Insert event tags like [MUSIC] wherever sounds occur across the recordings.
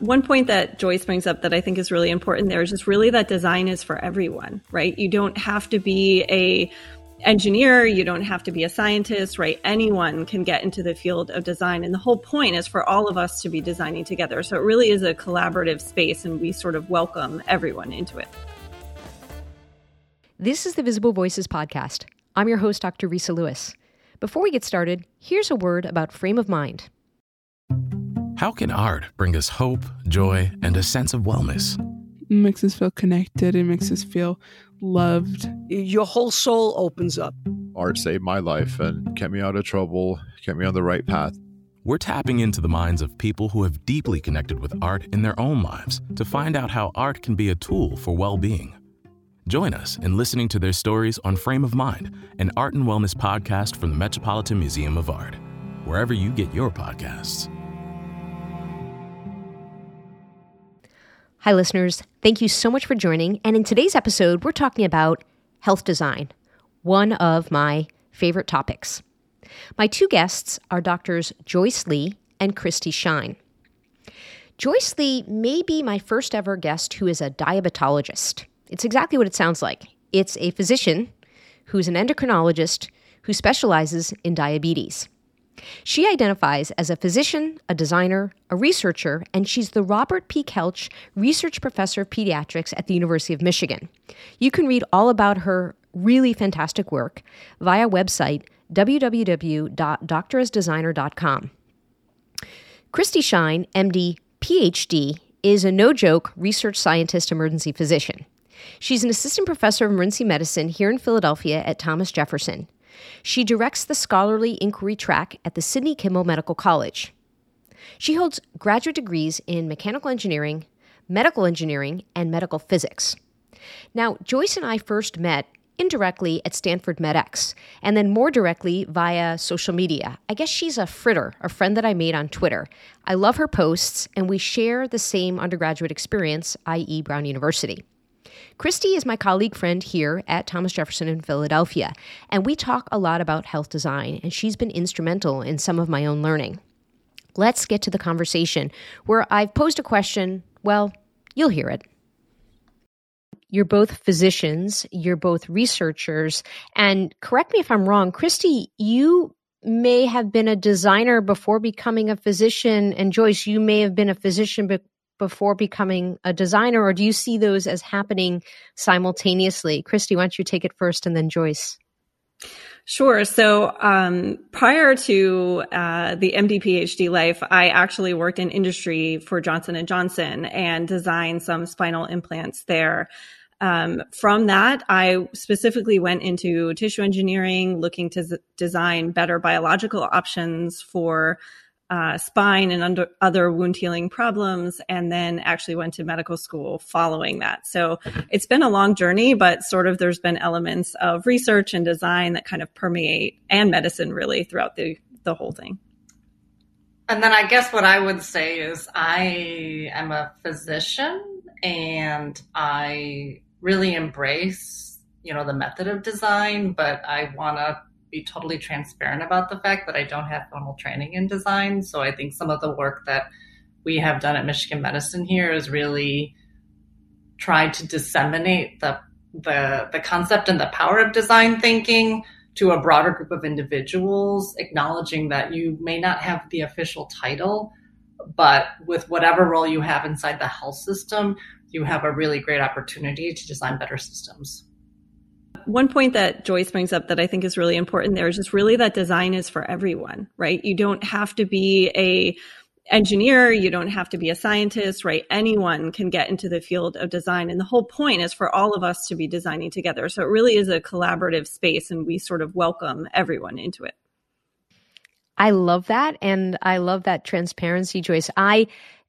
one point that Joyce brings up that I think is really important there is just really that design is for everyone, right? You don't have to be a engineer, you don't have to be a scientist, right? Anyone can get into the field of design. And the whole point is for all of us to be designing together. So it really is a collaborative space, and we sort of welcome everyone into it. This is the Visible Voices podcast. I'm your host, Dr. Resa Lewiss. Before we get started, here's a word about frame of mind. How can art bring us hope, joy, and a sense of wellness? It makes us feel connected. It makes us feel loved. Your whole soul opens up. Art saved my life and kept me out of trouble, kept me on the right path. We're tapping into the minds of people who have deeply connected with art in their own lives to find out how art can be a tool for well being. Join us in listening to their stories on Frame of Mind, an art and wellness podcast from the Metropolitan Museum of Art, wherever you get your podcasts. Hi, listeners. Thank you so much for joining. And in today's episode, we're talking about health design, one of my favorite topics. My two guests are doctors Joyce Lee and Kristy Shine. Joyce Lee may be my first ever guest who is a diabetologist. It's exactly what it sounds like. It's a physician who's an endocrinologist who specializes in diabetes. She identifies as a physician, a designer, a researcher, and she's the Robert P. Kelch Research Professor of Pediatrics at the University of Michigan. You can read all about her really fantastic work via website www.doctorasdesigner.com. Kristy Shine, MD, PhD, is a no joke research scientist emergency physician. She's an assistant professor of emergency medicine here in Philadelphia at Thomas Jefferson. She directs the scholarly inquiry track at the Sidney Kimmel Medical College. She holds graduate degrees in mechanical engineering, medical engineering, and medical physics. Now, Joyce and I first met indirectly at Stanford MedX, and then more directly via social media. I guess she's a fritter, a friend that I made on Twitter. I love her posts, and we share the same undergraduate experience, i.e., Brown University. Kristy is my colleague friend here at Thomas Jefferson in Philadelphia, and we talk a lot about health design, and she's been instrumental in some of my own learning. Let's get to the conversation where I've posed a question. Well, you'll hear it. You're both physicians, you're both researchers, and correct me if I'm wrong, Kristy, you may have been a designer before becoming a physician, and Joyce, you may have been a physician be- before becoming a designer, or do you see those as happening simultaneously? Kristy, why don't you take it first and then Joyce? Sure. So um, prior to uh, the MD PhD life, I actually worked in industry for Johnson and Johnson and designed some spinal implants there. Um, from that, I specifically went into tissue engineering, looking to z- design better biological options for uh, spine and under other wound healing problems, and then actually went to medical school following that. So it's been a long journey, but sort of there's been elements of research and design that kind of permeate and medicine really throughout the the whole thing. And then I guess what I would say is I am a physician and I really embrace, you know, the method of design, but I want to be totally transparent about the fact that I don't have formal training in design. So I think some of the work that we have done at Michigan Medicine here is really tried to disseminate the the the concept and the power of design thinking to a broader group of individuals, acknowledging that you may not have the official title, but with whatever role you have inside the health system, you have a really great opportunity to design better systems. One point that Joyce brings up that I think is really important there is just really that design is for everyone, right? You don't have to be a engineer, you don't have to be a scientist, right? Anyone can get into the field of design. And the whole point is for all of us to be designing together. So it really is a collaborative space and we sort of welcome everyone into it. I love that. And I love that transparency, Joyce. I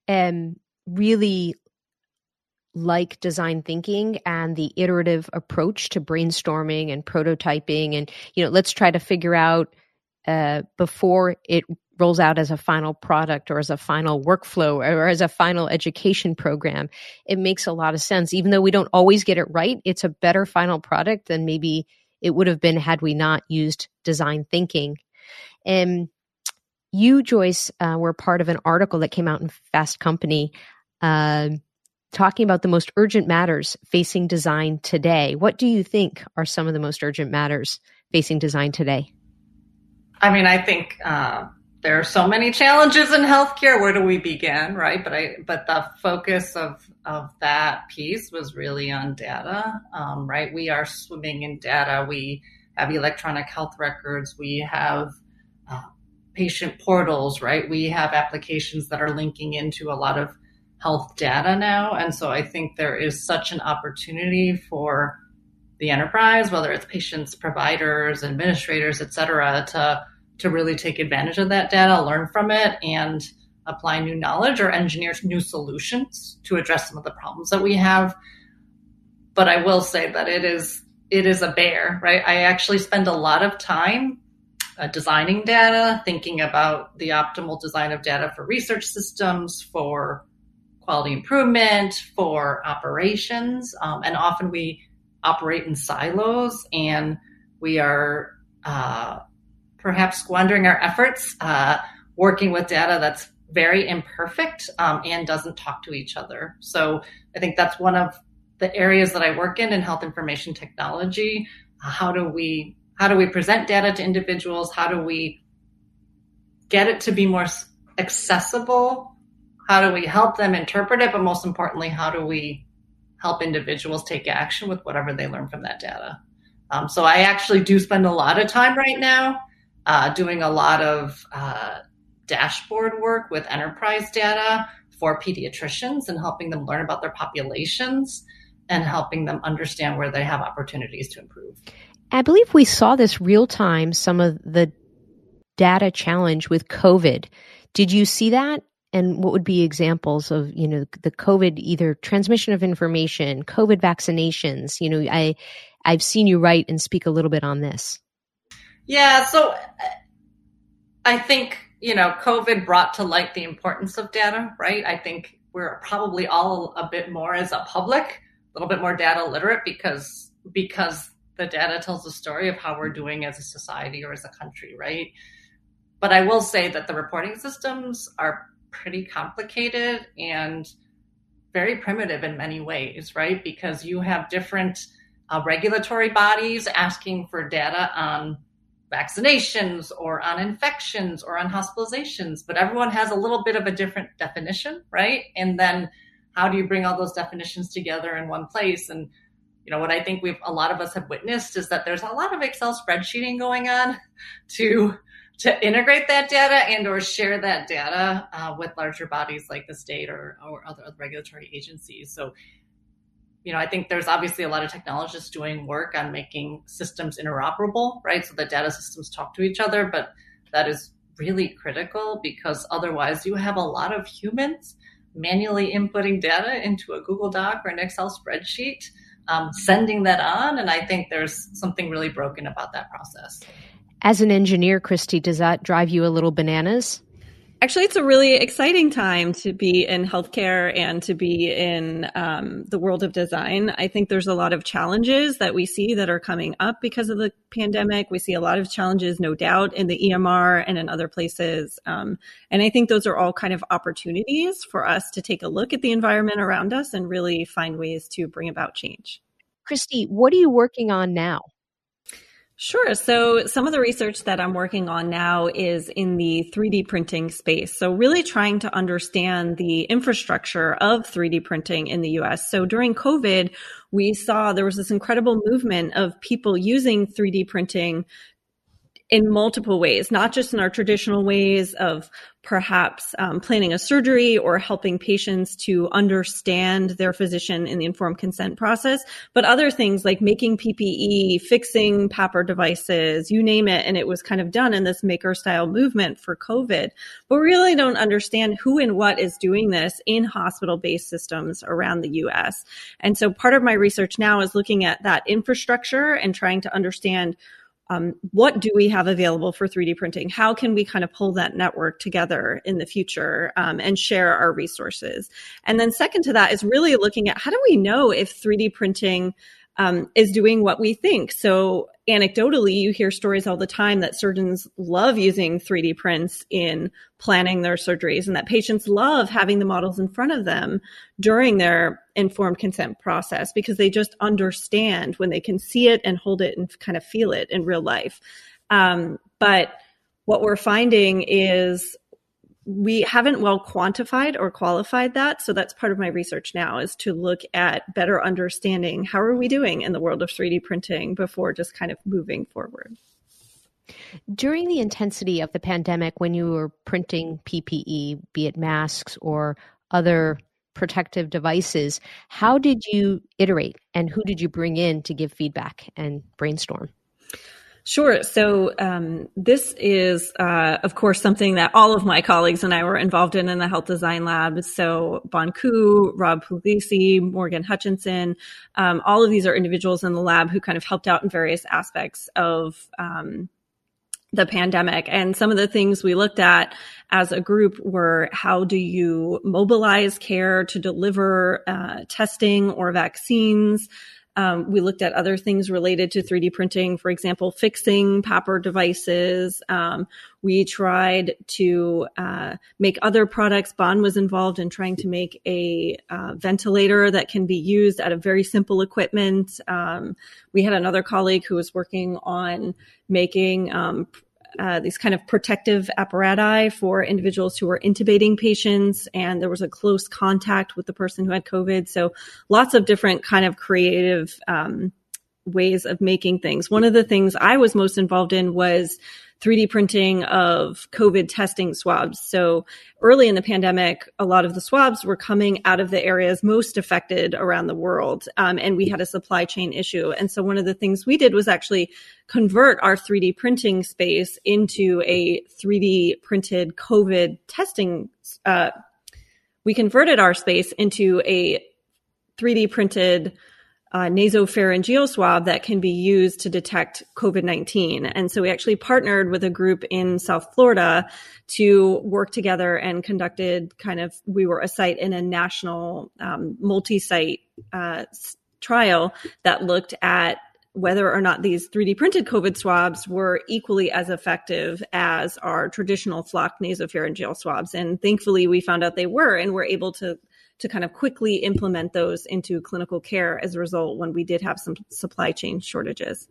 am really like design thinking and the iterative approach to brainstorming and prototyping and you know let's try to figure out uh, before it rolls out as a final product or as a final workflow or as a final education program it makes a lot of sense. Even though we don't always get it right it's a better final product than maybe it would have been had we not used design thinking. And you joyce uh, were part of an article that came out in fast company uh, talking about the most urgent matters facing design today. What do you think are some of the most urgent matters facing design today? I mean, I think uh, there are so many challenges in healthcare. Where do we begin, right? But I, but the focus of of that piece was really on data, um, right? We are swimming in data. We have electronic health records. We have uh, patient portals, right? We have applications that are linking into a lot of health data now, and so I think there is such an opportunity for the enterprise, whether it's patients, providers, administrators, et cetera, to to really take advantage of that data, learn from it, and apply new knowledge or engineer new solutions to address some of the problems that we have. But I will say that it is it is a bear, right? I actually spend a lot of time uh, designing data, thinking about the optimal design of data for research systems, for quality improvement, for operations, um, and often we operate in silos and we are uh, perhaps squandering our efforts uh, working with data that's very imperfect um, and doesn't talk to each other. So I think that's one of the areas that I work in in health information technology. How do we how do we present data to individuals? How do we get it to be more accessible? How do we help them interpret it? But most importantly, how do we help individuals take action with whatever they learn from that data? Um, so I actually do spend a lot of time right now uh, doing a lot of uh, dashboard work with enterprise data for pediatricians and helping them learn about their populations and helping them understand where they have opportunities to improve. I believe we saw this real time, some of the data challenge with COVID. Did you see that? And what would be examples of, you know, the COVID either transmission of information, COVID vaccinations? You know, I I've seen you write and speak a little bit on this. Yeah, so I think, you know, COVID brought to light the importance of data, right? I think we're probably all a bit more as a public, a little bit more data literate because because the data tells the story of how we're doing as a society or as a country, right? But I will say that the reporting systems are pretty complicated and very primitive in many ways, right? Because you have different uh, regulatory bodies asking for data on vaccinations or on infections or on hospitalizations, but everyone has a little bit of a different definition, right? And then how do you bring all those definitions together in one place? And you know what I think we've a lot of us have witnessed is that there's a lot of Excel spreadsheeting going on [LAUGHS] to to integrate that data and or share that data uh, with larger bodies like the state or, or other regulatory agencies. So you know, I think there's obviously a lot of technologists doing work on making systems interoperable, right? So that data systems talk to each other, but that is really critical because otherwise you have a lot of humans manually inputting data into a Google Doc or an Excel spreadsheet, um, sending that on. And I think there's something really broken about that process. As an engineer, Kristy, does that drive you a little bananas? Actually, it's a really exciting time to be in healthcare and to be in um, the world of design. I think there's a lot of challenges that we see that are coming up because of the pandemic. We see a lot of challenges, no doubt, in the EMR and in other places. Um, and I think those are all kind of opportunities for us to take a look at the environment around us and really find ways to bring about change. Kristy, what are you working on now? Sure. So some of the research that I'm working on now is in the 3D printing space. So really trying to understand the infrastructure of 3D printing in the US. So during COVID, we saw there was this incredible movement of people using 3D printing in multiple ways, not just in our traditional ways of perhaps um, planning a surgery or helping patients to understand their physician in the informed consent process, but other things like making PPE, fixing PAPR devices, you name it. And it was kind of done in this maker style movement for COVID. But we really don't understand who and what is doing this in hospital based systems around the US. And so part of my research now is looking at that infrastructure and trying to understand um, what do we have available for 3D printing? How can we kind of pull that network together in the future um, and share our resources? And then, second to that, is really looking at how do we know if 3D printing um, is doing what we think. So anecdotally, you hear stories all the time that surgeons love using 3D prints in planning their surgeries and that patients love having the models in front of them during their informed consent process because they just understand when they can see it and hold it and kind of feel it in real life. Um, but what we're finding is we haven't well quantified or qualified that. So that's part of my research now is to look at better understanding how are we doing in the world of 3d printing before just kind of moving forward? During the intensity of the pandemic when you were printing ppe be it masks or other protective devices how did you iterate and who did you bring in to give feedback and brainstorm Sure. So um, this is, uh, of course, something that all of my colleagues and I were involved in in the health design lab. So Bon Ku, Rob Pugliese, Morgan Hutchinson, um, all of these are individuals in the lab who kind of helped out in various aspects of um, the pandemic. And some of the things we looked at as a group were how do you mobilize care to deliver uh, testing or vaccines? Um, we looked at other things related to 3D printing, for example, fixing PAPR devices. Um, we tried to uh, make other products. Bon was involved in trying to make a uh, ventilator that can be used out of very simple equipment. Um, we had another colleague who was working on making um, uh, these kind of protective apparatus for individuals who were intubating patients, and there was a close contact with the person who had COVID. So lots of different kind of creative um, ways of making things. One of the things I was most involved in was 3D printing of COVID testing swabs. So early in the pandemic, a lot of the swabs were coming out of the areas most affected around the world. Um, and we had a supply chain issue. And so one of the things we did was actually convert our 3D printing space into a 3D printed COVID testing. Uh, we converted our space into a 3D printed uh, nasopharyngeal swab that can be used to detect COVID 19. And so we actually partnered with a group in South Florida to work together and conducted kind of, we were a site in a national um, multi site uh, trial that looked at whether or not these 3D printed COVID swabs were equally as effective as our traditional flock nasopharyngeal swabs. And thankfully, we found out they were and were able to to kind of quickly implement those into clinical care as a result when we did have some supply chain shortages.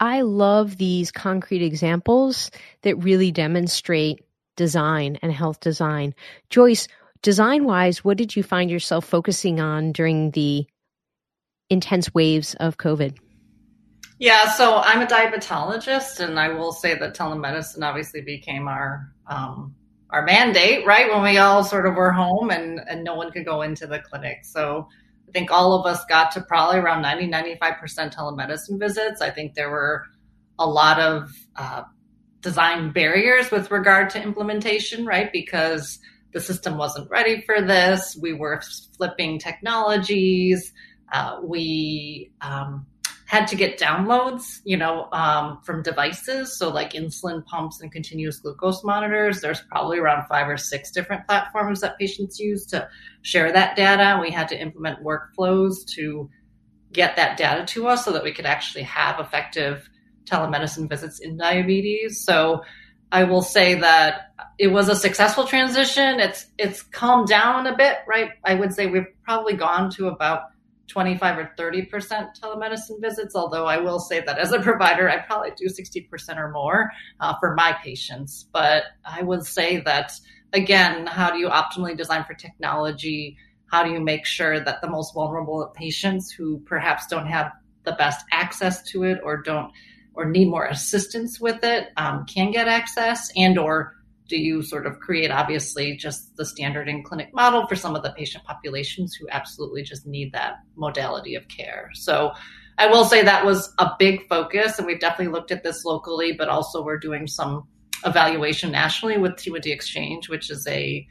I love these concrete examples that really demonstrate design and health design. Joyce, design wise, what did you find yourself focusing on during the intense waves of COVID? Yeah, so I'm a diabetologist, and I will say that telemedicine obviously became our um, our mandate, right? When we all sort of were home and, and no one could go into the clinic. So I think all of us got to probably around 90, 95% telemedicine visits. I think there were a lot of uh, design barriers with regard to implementation, right? Because the system wasn't ready for this. We were flipping technologies. Uh, we, um, had to get downloads, you know, um, from devices. So like insulin pumps and continuous glucose monitors. There's probably around five or six different platforms that patients use to share that data. We had to implement workflows to get that data to us so that we could actually have effective telemedicine visits in diabetes. So I will say that it was a successful transition. It's it's calmed down a bit, right? I would say we've probably gone to about 25 or 30% telemedicine visits, although I will say that as a provider, I probably do 60% or more uh, for my patients. But I would say that, again, how do you optimally design for technology? How do you make sure that the most vulnerable patients who perhaps don't have the best access to it or don't or need more assistance with it um, can get access and or do you sort of create obviously just the standard in clinic model for some of the patient populations who absolutely just need that modality of care? So i will say that was a big focus and we've definitely looked at this locally but also we're doing some evaluation nationally with T1D Exchange which is a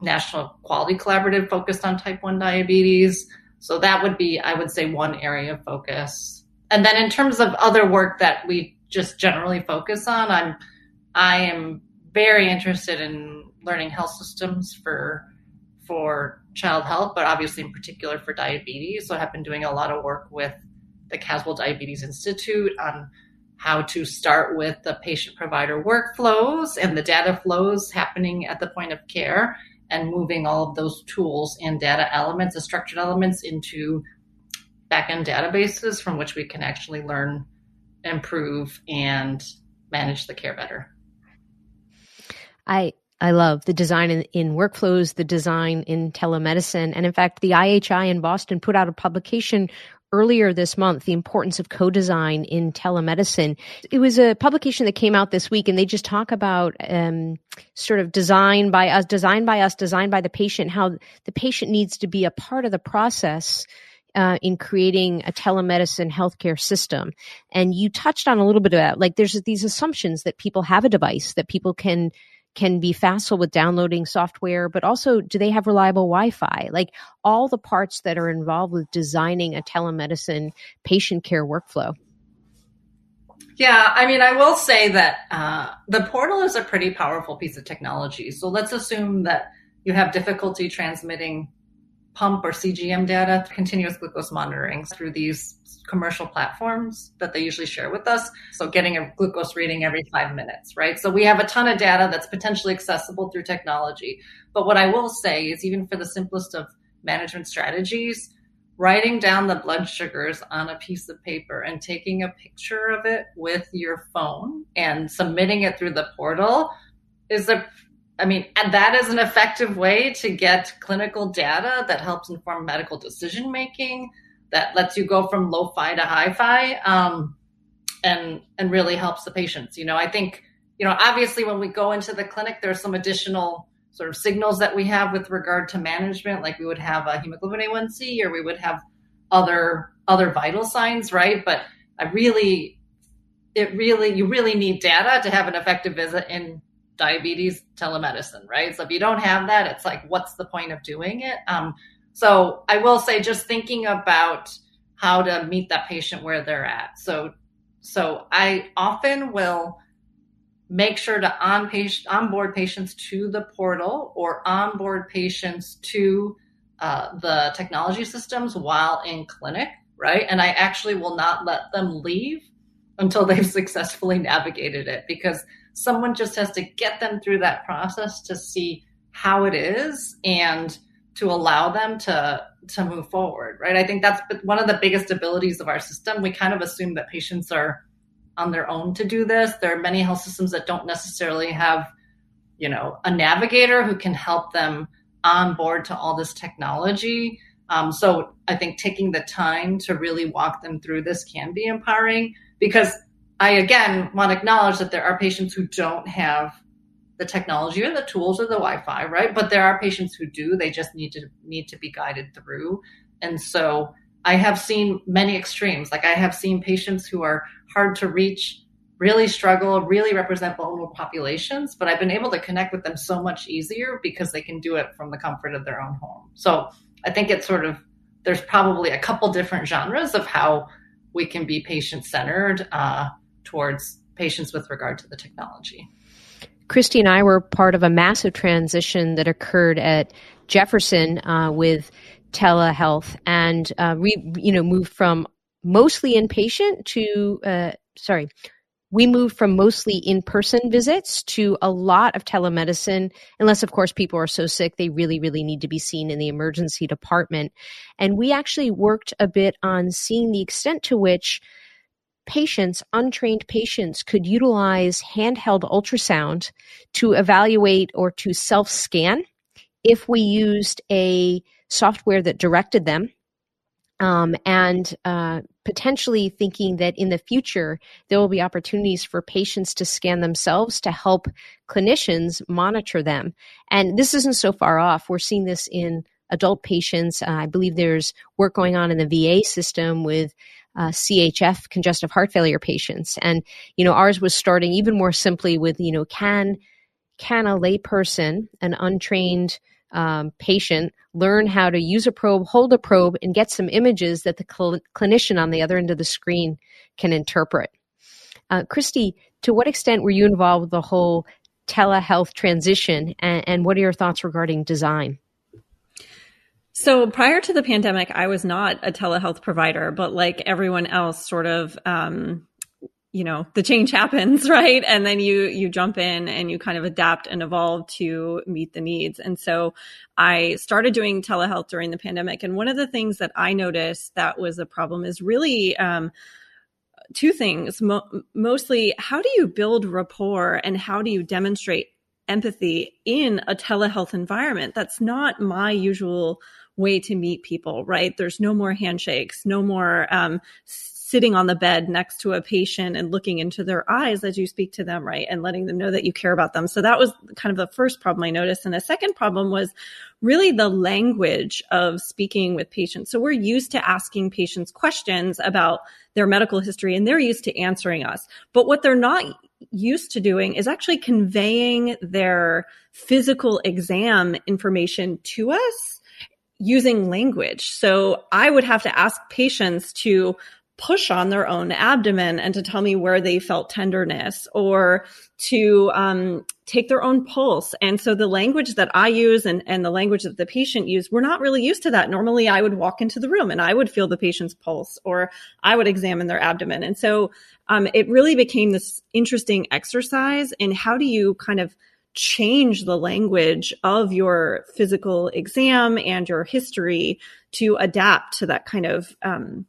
national quality collaborative focused on type 1 diabetes. So that would be i would say one area of focus. And then in terms of other work that we just generally focus on i'm i am very interested in learning health systems for for child health, but obviously in particular for diabetes. So I have been doing a lot of work with the Caswell Diabetes Institute on how to start with the patient provider workflows and the data flows happening at the point of care and moving all of those tools and data elements, the structured elements into backend databases from which we can actually learn, improve, and manage the care better. I I love the design in, in, workflows, the design in telemedicine. And in fact, the IHI in Boston put out a publication earlier this month, The Importance of Co-Design in Telemedicine. It was a publication that came out this week and they just talk about um, sort of design by us, design by us, design by the patient, how the patient needs to be a part of the process uh, in creating a telemedicine healthcare system. And you touched on a little bit of that. Like there's these assumptions that people have a device that people can can be facile with downloading software, but also do they have reliable Wi Fi? Like all the parts that are involved with designing a telemedicine patient care workflow. Yeah, I mean, I will say that uh, the portal is a pretty powerful piece of technology. So let's assume that you have difficulty transmitting pump or CGM data, continuous glucose monitoring through these commercial platforms that they usually share with us. So getting a glucose reading every five minutes, right? So we have a ton of data that's potentially accessible through technology. But what I will say is even for the simplest of management strategies, writing down the blood sugars on a piece of paper and taking a picture of it with your phone and submitting it through the portal is a I mean, and that is an effective way to get clinical data that helps inform medical decision making, that lets you go from low fi to high fi, um, and and really helps the patients. You know, I think, you know, obviously when we go into the clinic, there's some additional sort of signals that we have with regard to management, like we would have a hemoglobin A1C or we would have other other vital signs, right? But I really, it really, you really need data to have an effective visit in diabetes telemedicine, right? So if you don't have that, it's like, what's the point of doing it? Um, so I will say, just thinking about how to meet that patient where they're at. So, so I often will make sure to on patient, onboard patients to the portal or onboard patients to uh, the technology systems while in clinic, right? And I actually will not let them leave until they've [LAUGHS] successfully navigated it because someone just has to get them through that process to see how it is and to allow them to to move forward right? I think that's one of the biggest abilities of our system. We kind of assume that patients are on their own to do this. There are many health systems that don't necessarily have you know a navigator who can help them on board to all this technology. Um, so i think taking the time to really walk them through this can be empowering because I again want to acknowledge that there are patients who don't have the technology or the tools or the Wi-Fi, right? But there are patients who do. They just need to need to be guided through. And so I have seen many extremes. Like I have seen patients who are hard to reach, really struggle, really represent vulnerable populations, but I've been able to connect with them so much easier because they can do it from the comfort of their own home. So I think it's sort of there's probably a couple different genres of how we can be patient centered. Uh, towards patients with regard to the technology. Kristy and I were part of a massive transition that occurred at Jefferson uh, with telehealth, and uh, we, you know, moved from mostly inpatient to, uh, sorry, we moved from mostly in-person visits to a lot of telemedicine, unless of course people are so sick they really, really need to be seen in the emergency department. And we actually worked a bit on seeing the extent to which patients, untrained patients, could utilize handheld ultrasound to evaluate or to self scan if we used a software that directed them. Um, and uh, potentially thinking that in the future there will be opportunities for patients to scan themselves to help clinicians monitor them. And this isn't so far off. We're seeing this in adult patients. Uh, I believe there's work going on in the VA system with uh, CHF, congestive heart failure patients. And, you know, ours was starting even more simply with, you know, can, can a layperson, an untrained um, patient, learn how to use a probe, hold a probe, and get some images that the cl- clinician on the other end of the screen can interpret? Uh, Kristy, to what extent were you involved with the whole telehealth transition, and, and what are your thoughts regarding design? So prior to the pandemic, I was not a telehealth provider, but like everyone else, sort of, um, you know, the change [LAUGHS] happens, right? And then you you jump in and you kind of adapt and evolve to meet the needs. And so I started doing telehealth during the pandemic. And one of the things that I noticed that was a problem is really um, two things. Mo- mostly, how do you build rapport and how do you demonstrate empathy in a telehealth environment? That's not my usual way to meet people, right? There's no more handshakes, no more um, sitting on the bed next to a patient and looking into their eyes as you speak to them, right? And letting them know that you care about them. So that was kind of the first problem I noticed. And the second problem was really the language of speaking with patients. So we're used to asking patients questions about their medical history and they're used to answering us. But what they're not used to doing is actually conveying their physical exam information to us using language. So I would have to ask patients to push on their own abdomen and to tell me where they felt tenderness or to um, take their own pulse. And so the language that I use and, and the language that the patient used, we're not really used to that. Normally I would walk into the room and I would feel the patient's pulse or I would examine their abdomen. And so um, it really became this interesting exercise in how do you kind of change the language of your physical exam and your history to adapt to that kind of um,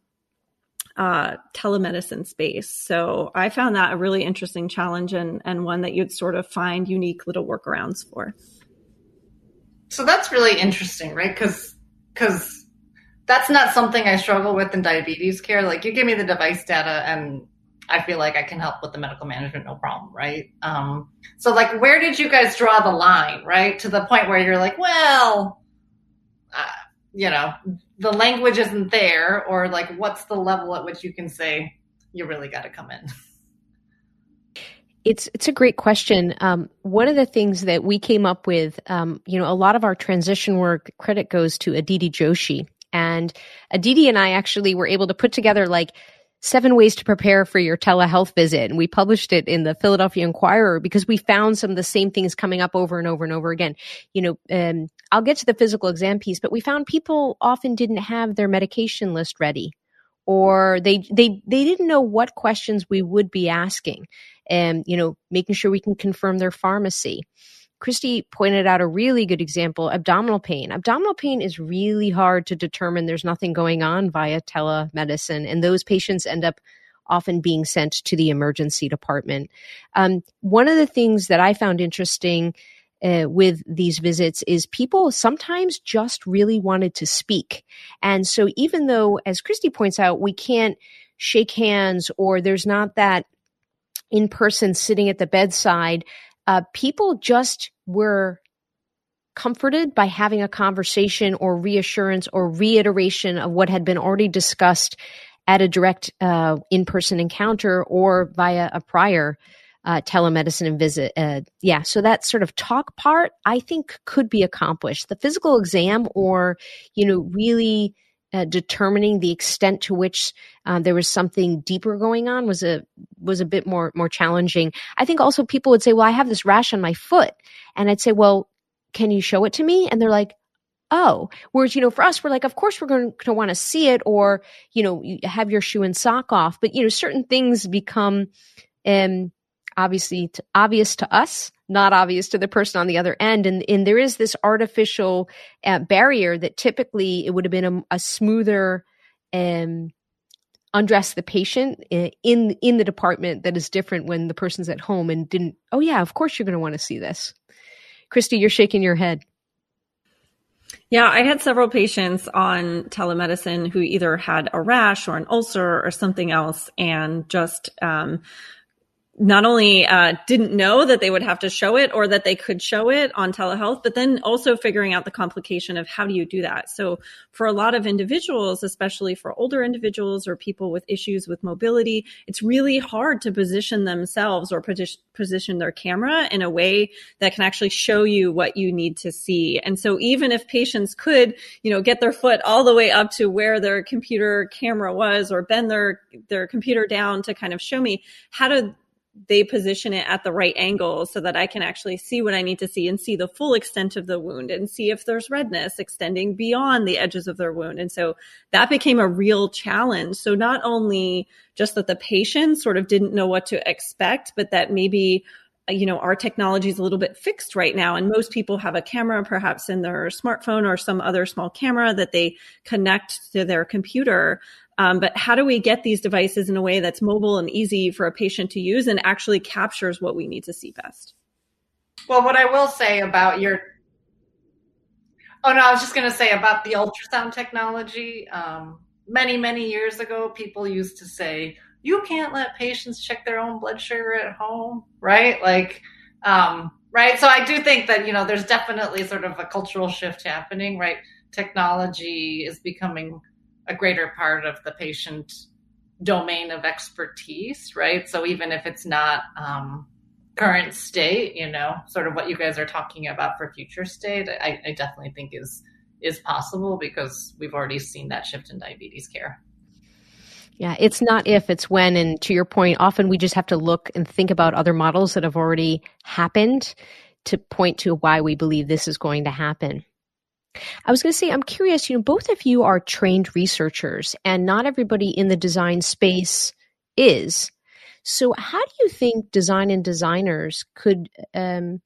uh, telemedicine space. So I found that a really interesting challenge and, and one that you'd sort of find unique little workarounds for. So that's really interesting, right? Because because that's not something I struggle with in diabetes care. Like you give me the device data and I feel like I can help with the medical management, no problem, right? Um, so like, where did you guys draw the line, right? To the point where you're like, well, uh, you know, the language isn't there, or like, what's the level at which you can say you really got to come in? It's it's a great question. Um, one of the things that we came up with, um, you know, a lot of our transition work credit goes to Aditi Joshi, and Aditi and I actually were able to put together like seven ways to prepare for your telehealth visit. And we published it in the Philadelphia Inquirer because we found some of the same things coming up over and over and over again. You know, um, I'll get to the physical exam piece, but we found people often didn't have their medication list ready or they, they, they didn't know what questions we would be asking and, you know, making sure we can confirm their pharmacy. Kristy pointed out a really good example abdominal pain. Abdominal pain is really hard to determine. There's nothing going on via telemedicine, and those patients end up often being sent to the emergency department. Um, one of the things that I found interesting uh, with these visits is people sometimes just really wanted to speak. And so, even though, as Kristy points out, we can't shake hands or there's not that in person sitting at the bedside, uh, people just were comforted by having a conversation or reassurance or reiteration of what had been already discussed at a direct uh, in-person encounter or via a prior uh, telemedicine and visit. Uh, yeah, so that sort of talk part, I think, could be accomplished. The physical exam, or you know, really uh, determining the extent to which um, there was something deeper going on was a was a bit more more challenging. I think also people would say, "Well, I have this rash on my foot," and I'd say, "Well, can you show it to me?" And they're like, "Oh." Whereas, you know, for us, we're like, "Of course, we're going to want to see it," or you know, you have your shoe and sock off. But you know, certain things become um, obviously t- obvious to us not obvious to the person on the other end. And, and there is this artificial uh, barrier that typically it would have been a, a smoother um, undress the patient uh, in in the department that is different when the person's at home and didn't. Oh yeah, of course you're going to want to see this. Kristy, you're shaking your head. Yeah, I had several patients on telemedicine who either had a rash or an ulcer or something else, and just um, not only uh, didn't know that they would have to show it or that they could show it on telehealth, but then also figuring out the complication of how do you do that. So for a lot of individuals, especially for older individuals or people with issues with mobility, it's really hard to position themselves or position their camera in a way that can actually show you what you need to see. And so even if patients could, you know, get their foot all the way up to where their computer camera was or bend their, their computer down to kind of show me how to they position it at the right angle so that I can actually see what I need to see and see the full extent of the wound and see if there's redness extending beyond the edges of their wound. And so that became a real challenge. So not only just that the patient sort of didn't know what to expect, but that maybe you know our technology is a little bit fixed right now and most people have a camera perhaps in their smartphone or some other small camera that they connect to their computer um, but how do we get these devices in a way that's mobile and easy for a patient to use and actually captures what we need to see best? Well, what I will say about your Oh no, I was just going to say about the ultrasound technology. Um, many many years ago, people used to say you can't let patients check their own blood sugar at home, right? Like, um, right. So I do think that you know there's definitely sort of a cultural shift happening, right? Technology is becoming a greater part of the patient domain of expertise, right? So even if it's not um, current state, you know, sort of what you guys are talking about for future state, I, I definitely think is is possible because we've already seen that shift in diabetes care. Yeah, it's not if, it's when. And to your point, often we just have to look and think about other models that have already happened to point to why we believe this is going to happen. I was going to say, I'm curious, you know, both of you are trained researchers, and not everybody in the design space is. So, how do you think design and designers could um,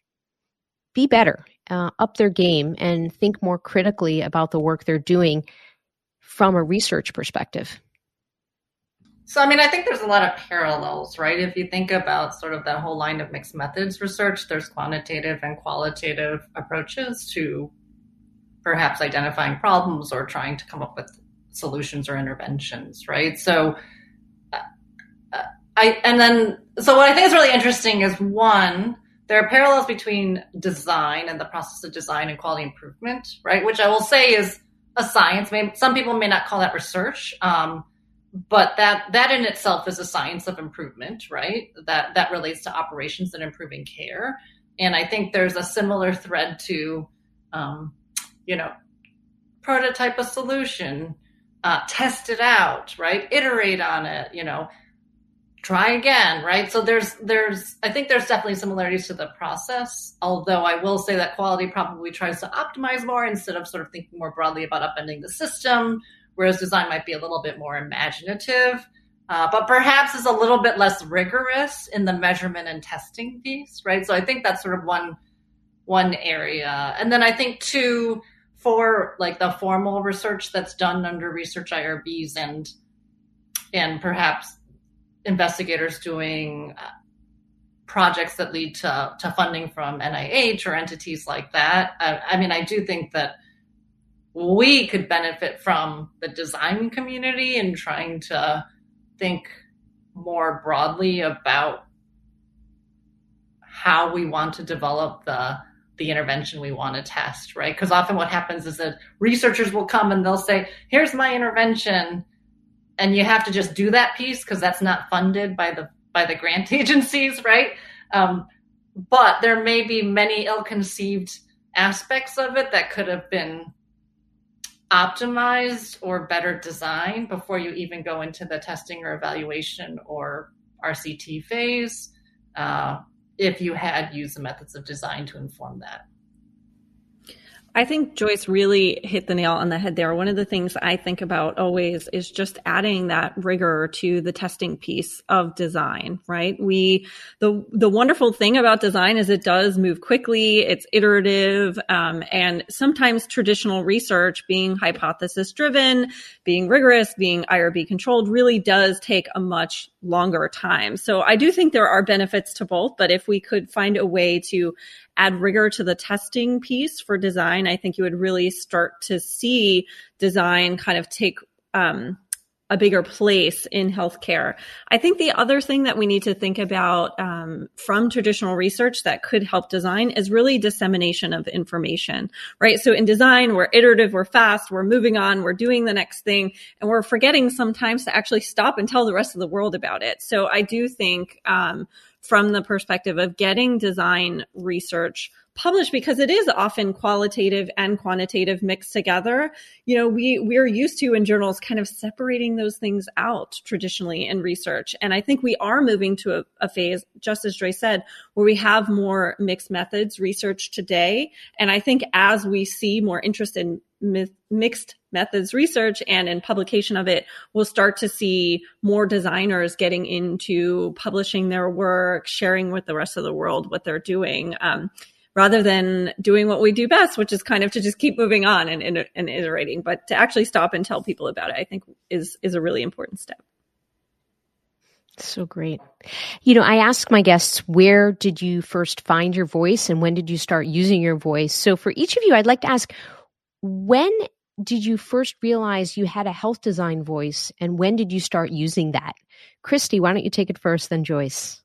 be better, uh, up their game, and think more critically about the work they're doing from a research perspective? So, I mean, I think there's a lot of parallels, right? If you think about sort of that whole line of mixed methods research, there's quantitative and qualitative approaches to perhaps identifying problems or trying to come up with solutions or interventions, right? So, uh, uh, I and then so what I think is really interesting is one, there are parallels between design and the process of design and quality improvement, right? Which I will say is a science. Some people may not call that research, um, but that that in itself is a science of improvement, right? That that relates to operations and improving care. And I think there's a similar thread to um, you know, prototype a solution, uh, test it out, right? Iterate on it, you know, try again, right? So there's, there's, I think there's definitely similarities to the process. Although I will say that quality probably tries to optimize more instead of sort of thinking more broadly about upending the system, whereas design might be a little bit more imaginative. Uh, but perhaps is a little bit less rigorous in the measurement and testing piece, right? So I think that's sort of one one area, and then I think two, for like the formal research that's done under research IRBs and and perhaps investigators doing uh, projects that lead to, to funding from NIH or entities like that. I, I mean, I do think that we could benefit from the design community and trying to think more broadly about how we want to develop the the intervention we want to test, right? Because often what happens is that researchers will come and they'll say, here's my intervention. And you have to just do that piece because that's not funded by the by the grant [LAUGHS] agencies, right? Um, but there may be many ill-conceived aspects of it that could have been optimized or better designed before you even go into the testing or evaluation or RCT phase. Uh, if you had used the methods of design to inform that. I think Joyce really hit the nail on the head there. One of the things I think about always is just adding that rigor to the testing piece of design, right? We, the, the wonderful thing about design is it does move quickly. It's iterative. Um, and sometimes traditional research being hypothesis driven, being rigorous, being IRB controlled really does take a much longer time. So I do think there are benefits to both, but if we could find a way to add rigor to the testing piece for design, I think you would really start to see design kind of take um, a bigger place in healthcare. I think the other thing that we need to think about um, from traditional research that could help design is really dissemination of information, right? So in design, we're iterative, we're fast, we're moving on, we're doing the next thing, and we're forgetting sometimes to actually stop and tell the rest of the world about it. So I do think um, from the perspective of getting design research published because it is often qualitative and quantitative mixed together. You know, we we're used to in journals kind of separating those things out traditionally in research. And I think we are moving to a, a phase, just as Joyce said, where we have more mixed methods research today. And I think as we see more interest in mixed methods research and in publication of it, we'll start to see more designers getting into publishing their work, sharing with the rest of the world what they're doing. Um, rather than doing what we do best, which is kind of to just keep moving on and, and, and iterating, but to actually stop and tell people about it, I think is, is a really important step. So great. You know, I ask my guests, where did you first find your voice and when did you start using your voice? So for each of you, I'd like to ask, when did you first realize you had a health design voice and when did you start using that? Kristy, why don't you take it first, then Joyce?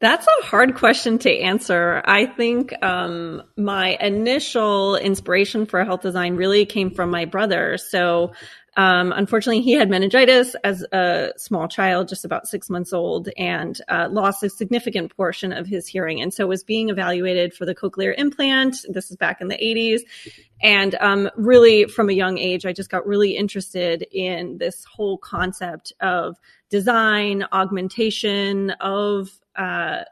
That's a hard question to answer. I think um, my initial inspiration for health design really came from my brother. So um, unfortunately, he had meningitis as a small child, just about six months old, and uh, lost a significant portion of his hearing. And so was being evaluated for the cochlear implant. This is back in the 80s. And um, really, from a young age, I just got really interested in this whole concept of design, augmentation of uh,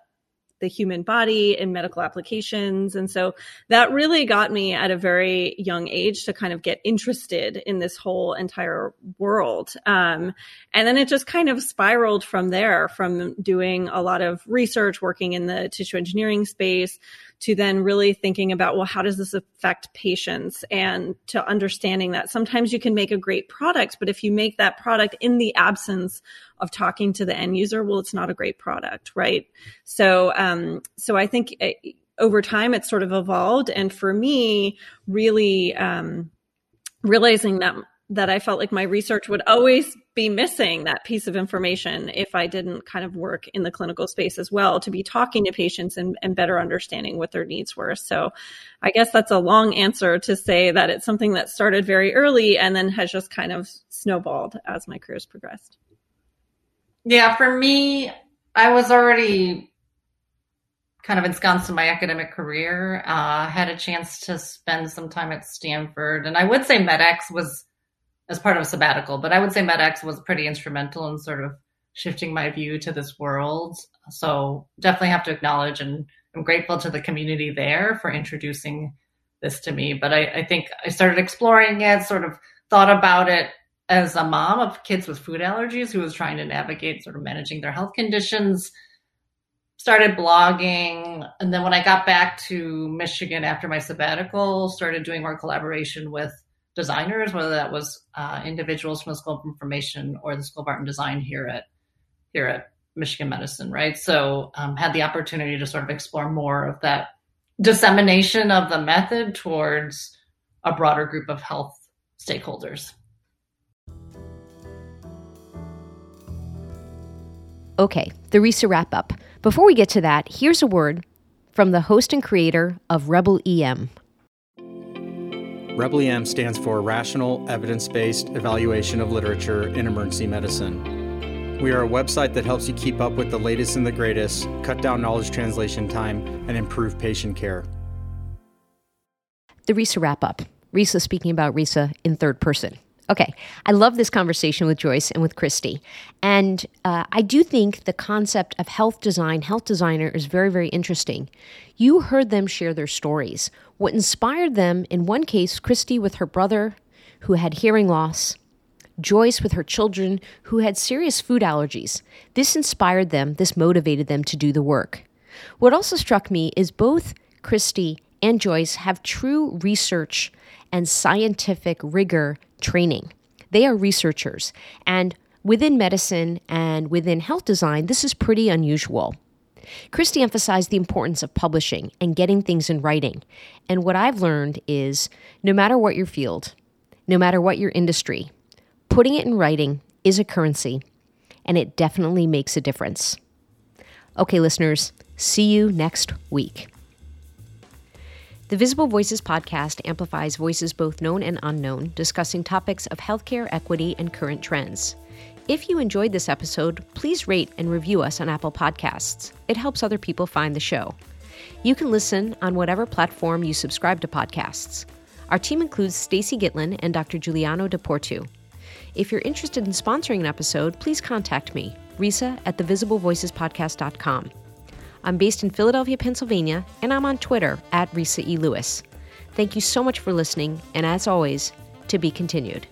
the human body in medical applications. And so that really got me at a very young age to kind of get interested in this whole entire world. Um, and then it just kind of spiraled from there, from doing a lot of research, working in the tissue engineering space, to then really thinking about, well, how does this affect patients? And to understanding that sometimes you can make a great product, but if you make that product in the absence of talking to the end user, well, it's not a great product, right? So, um, so I think it, uh, over time it's sort of evolved. And for me, really, um, realizing that that I felt like my research would always be missing that piece of information if I didn't kind of work in the clinical space as well to be talking to patients and, and better understanding what their needs were. So I guess that's a long answer to say that it's something that started very early and then has just kind of snowballed as my career's progressed. Yeah, for me, I was already kind of ensconced in my academic career. Uh, had a chance to spend some time at Stanford, and I would say MedX was as part of a sabbatical, but I would say MedX was pretty instrumental in sort of shifting my view to this world. So definitely have to acknowledge and I'm grateful to the community there for introducing this to me. But I, I think I started exploring it, sort of thought about it as a mom of kids with food allergies who was trying to navigate sort of managing their health conditions started blogging and then when i got back to michigan after my sabbatical started doing more collaboration with designers, whether that was uh, individuals from the School of Information or the School of Art and Design here at here at Michigan Medicine, right? So um, had the opportunity to sort of explore more of that dissemination of the method towards a broader group of health stakeholders. Okay, the Resa wrap up. Before we get to that, here's a word from the host and creator of Rebel EM, Rebel EM stands for Rational Evidence Based Evaluation of Literature in Emergency Medicine. We are a website that helps you keep up with the latest and the greatest, cut down knowledge translation time, and improve patient care. The Resa wrap up. Resa speaking about Resa in third person. Okay, I love this conversation with Joyce and with Kristy. And uh, I do think the concept of health design, health designer, is very, very interesting. You heard them share their stories. What inspired them, in one case, Kristy with her brother who had hearing loss, Joyce with her children who had serious food allergies. This inspired them, this motivated them to do the work. What also struck me is both Kristy and Joyce have true research and scientific rigor training. They are researchers. And within medicine and within health design, this is pretty unusual. Kristy emphasized the importance of publishing and getting things in writing. And what I've learned is no matter what your field, no matter what your industry, putting it in writing is a currency, and it definitely makes a difference. Okay, listeners, see you next week. The Visible Voices podcast amplifies voices both known and unknown, discussing topics of healthcare equity and current trends. If you enjoyed this episode, please rate and review us on Apple Podcasts. It helps other people find the show. You can listen on whatever platform you subscribe to podcasts. Our team includes Stacy Gitlin and Dr. Giuliano Deportu. If you're interested in sponsoring an episode, please contact me, Resa at thevisiblevoicespodcast.com. I'm based in Philadelphia, Pennsylvania, and I'm on Twitter at Risa E. Lewis. Thank you so much for listening, and as always, to be continued.